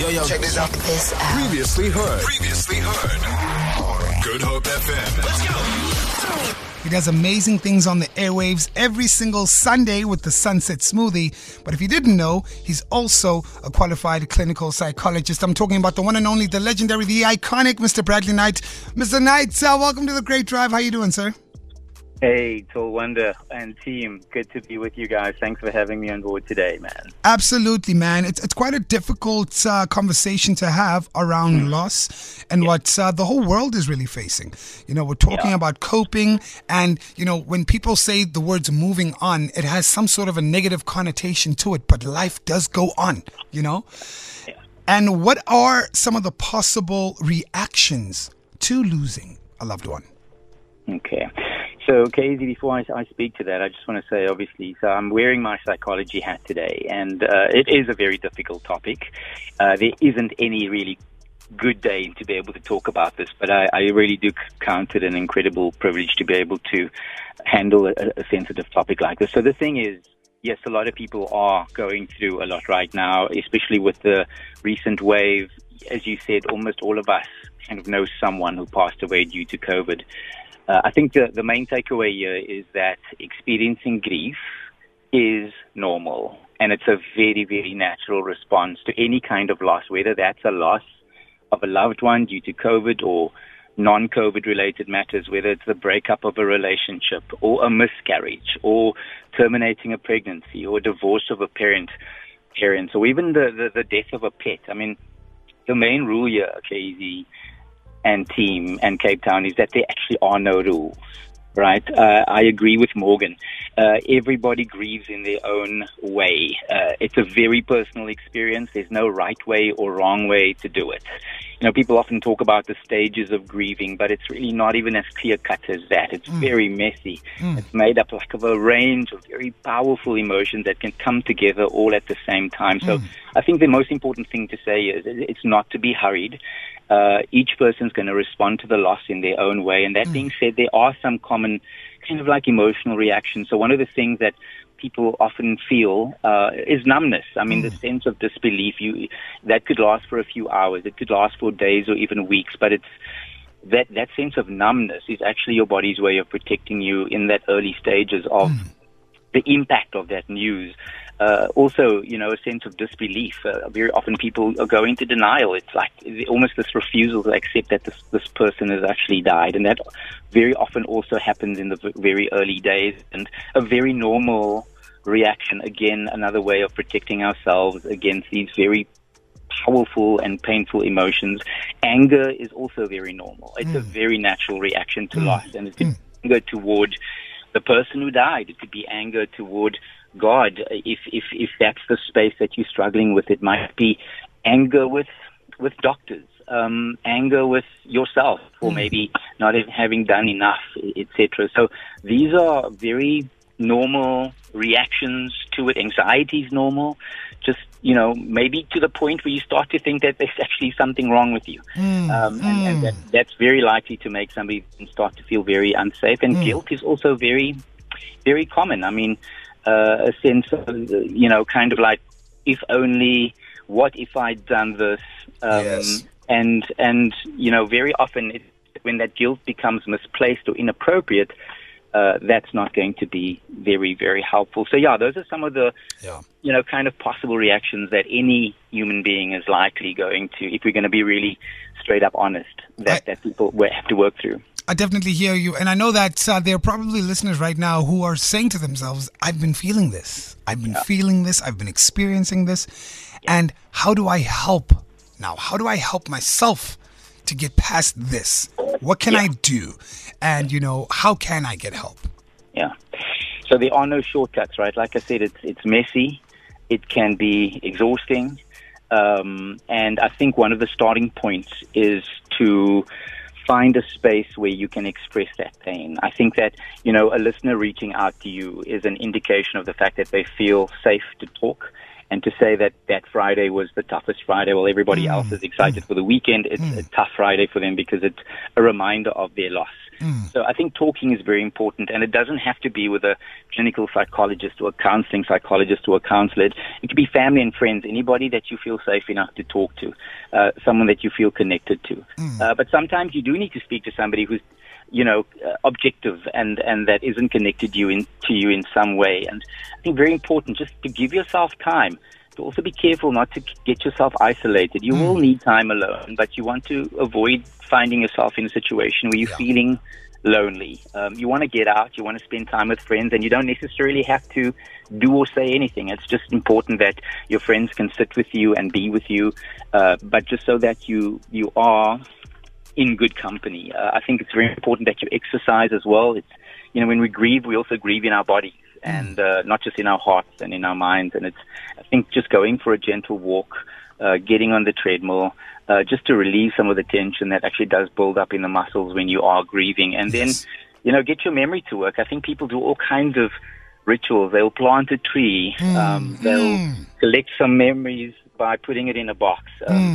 Yo, yo, check this out. This out. Previously heard. Previously heard. Good Hope FM. Let's go. He does amazing things on the airwaves every single Sunday with the Sunset Smoothie. But if you didn't know, he's also a qualified clinical psychologist. I'm talking about the one and only, the legendary, the iconic Mr. Bradley Knight. Mr. Knight, uh, welcome to the Great Drive. How you doing, sir? Hey, Tall Wonder and team. Good to be with you guys. Thanks for having me on board today, man. Absolutely, man. It's, it's quite a difficult uh, conversation to have around loss and what uh, the whole world is really facing. You know, we're talking Yeah. about coping, and, you know, when people say the words moving on, it has some sort of a negative connotation to it, but life does go on, you know? And what are some of the possible reactions to losing a loved one? So, Kyeezi, before I, I speak to that, I just want to say, obviously, so I'm wearing my psychology hat today, and uh, it is a very difficult topic. Uh, there isn't any really good day to be able to talk about this, but I, I really do count it an incredible privilege to be able to handle a, a sensitive topic like this. So the thing is, yes, a lot of people are going through a lot right now, especially with the recent wave. As you said, almost all of us kind of know someone who passed away due to COVID. Uh, I think the, the main takeaway here is that experiencing grief is normal and it's a very, very natural response to any kind of loss, whether that's a loss of a loved one due to COVID or non COVID related matters, whether it's the breakup of a relationship or a miscarriage or terminating a pregnancy or divorce of a parent, parents, or even the, the, the death of a pet. I mean, the main rule here, Kyeezi and team and Cape Town, is that there actually are no rules. Right, uh, I agree with Morgan. Uh, everybody grieves in their own way. Uh, it's a very personal experience. There's no right way or wrong way to do it. You know, people often talk about the stages of grieving, but it's really not even as clear cut as that. It's very messy. It's made up like of a range of very powerful emotions that can come together all at the same time. So I think the most important thing to say is it's not to be hurried. Uh, each person's going to respond to the loss in their own way. And that being said, there are some common kind of like emotional reactions. So one of the things that people often feel uh, is numbness. I mean, the sense of disbelief. You that could last for a few hours. It could last for days or even weeks. But it's that that sense of numbness is actually your body's way of protecting you in that early stages of the impact of that news. Uh, also, you know, a sense of disbelief. Uh, very often people are going into denial. It's like almost this refusal to accept that this, this person has actually died. And that very often also happens in the very early days and a very normal reaction. Again, another way of protecting ourselves against these very powerful and painful emotions. Anger is also very normal. It's a very natural reaction to loss, and it could be anger toward the person who died. It could be anger toward God. If if if that's the space that you're struggling with, it might be anger with with doctors. Um, anger with yourself for maybe not having done enough, etc. So these are very normal reactions to it. Anxiety is normal. Just you know, maybe to the point where you start to think that there's actually something wrong with you, um, and, and that, that's very likely to make somebody start to feel very unsafe. And guilt is also very, very common. I mean, uh, a sense of you know, kind of like, if only, what if I'd done this? Um, Yes. And and you know, very often it, when that guilt becomes misplaced or inappropriate. Uh, that's not going to be very, very helpful. So, yeah, those are some of the Yeah. you know, kind of possible reactions that any human being is likely going to, if we're going to be really straight up honest, that, I- that people have to work through. I definitely hear you. And I know that uh, there are probably listeners right now who are saying to themselves, I've been feeling this. I've been feeling this. I've been experiencing this. And how do I help now? How do I help myself to get past this? What can I do? And, you know, how can I get help? Yeah. So there are no shortcuts, right? Like I said, it's it's messy. It can be exhausting, um, and I think one of the starting points is to find a space where you can express that pain. I think that you know a listener reaching out to you is an indication of the fact that they feel safe to talk. And to say that that Friday was the toughest Friday while everybody mm. else is excited mm. for the weekend, it's mm. a tough Friday for them because it's a reminder of their loss. So I think talking is very important, and it doesn't have to be with a clinical psychologist or a counseling psychologist or a counselor. It, it could be family and friends, anybody that you feel safe enough to talk to, uh, someone that you feel connected to. Uh, but sometimes you do need to speak to somebody who's you know, uh, objective and, and that isn't connected you in, to you in some way. And I think very important just to give yourself time. To also be careful not to get yourself isolated. You will need time alone, but you want to avoid finding yourself in a situation where you're Yeah. feeling lonely. Um, you want to get out, you want to spend time with friends, and you don't necessarily have to do or say anything. It's just important that your friends can sit with you and be with you, uh, but just so that you you are in good company. Uh, I think it's very important that you exercise as well. It's you know when we grieve, we also grieve in our bodies and uh, not just in our hearts and in our minds. And it's I think just going for a gentle walk, uh, getting on the treadmill. Uh, just to relieve some of the tension that actually does build up in the muscles when you are grieving, and Yes. then, you know, get your memory to work. I think people do all kinds of rituals. They'll plant a tree. Um, they'll collect some memories by putting it in a box. Um,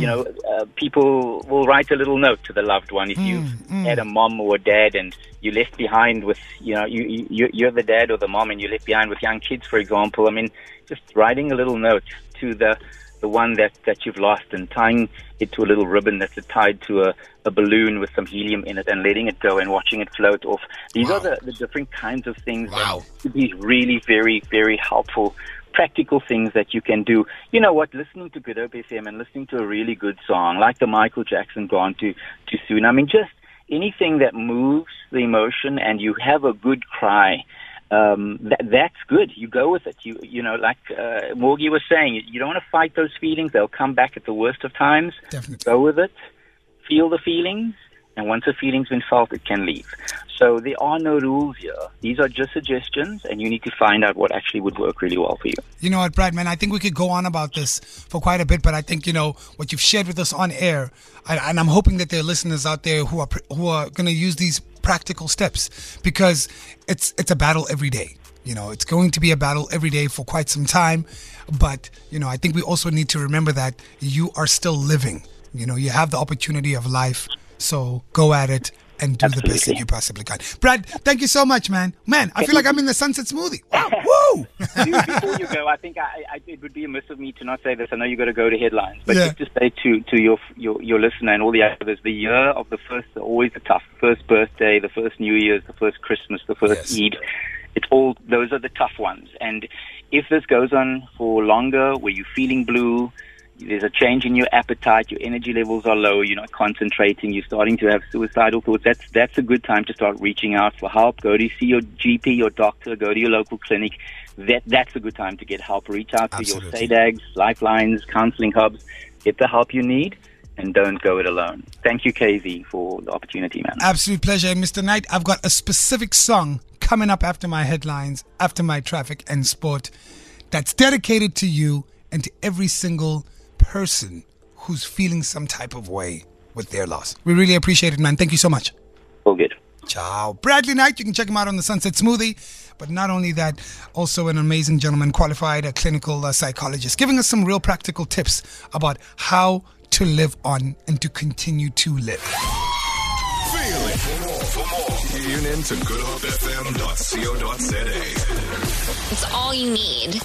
You know, uh, people will write a little note to the loved one if you've had a mom or a dad and you left behind with, you know, you, you you're the dad or the mom and you left behind with young kids, for example. I mean, just writing a little note to the the one that, that you've lost and tying it to a little ribbon that's tied to a, a balloon with some helium in it and letting it go and watching it float off. These Wow. are the, the different kinds of things Wow. that could be really very, very helpful. Practical things that you can do. You know what? Listening to Good Hope FM and listening to a really good song like the Michael Jackson Gone Too Too Soon. I mean, just anything that moves the emotion and you have a good cry um, that, that's good. You go with it. You you know, like uh, Morgie was saying, you, you don't want to fight those feelings. They'll come back at the worst of times. Definitely. Go with it. Feel the feelings, and once a feeling's been felt, it can leave. So there are no rules here. These are just suggestions, and you need to find out what actually would work really well for you. You know what, Brad, man, I think we could go on about this for quite a bit, but I think, you know, what you've shared with us on air, and, and I'm hoping that there are listeners out there who are who are going to use these practical steps because it's it's a battle every day. You know, it's going to be a battle every day for quite some time, but, you know, I think we also need to remember that you are still living. You know, you have the opportunity of life, so go at it and do the best that you possibly can. Brad, thank you so much, man. Man, I feel like I'm in the sunset smoothie. Wow, woo! Before you go, I think I, I, it would be amiss of me to not say this. I know you got to go to headlines, but Yeah. just to say to to your your your listener and all the others, the year of the first, always the tough first birthday, the first New Year's, the first Christmas, the first Yes. Eid. It's all those are the tough ones, and if this goes on for longer, where you're feeling blue. There's a change in your appetite. Your energy levels are low. You're not concentrating. You're starting to have suicidal thoughts. That's that's a good time to start reaching out for help. Go to see your GP, your doctor. Go to your local clinic. That that's a good time to get help. Reach out to Absolutely. your SADAGs, lifelines, counseling hubs. Get the help you need, and don't go it alone. Thank you, Kyeezi, for the opportunity, man. Absolute pleasure. And Mr. Knight, I've got a specific song coming up after my headlines, after my traffic and sport, that's dedicated to you and to every single person who's feeling some type of way with their loss. We really appreciate it, man. Thank you so much. All good. Ciao. Bradley Knight, you can check him out on the Sunset Smoothie. But not only that, also an amazing gentleman, qualified a clinical uh, psychologist, giving us some real practical tips about how to live on and to continue to live. Feel it. For more, for more, tune in to goodhopefm.co.za. It's all you need.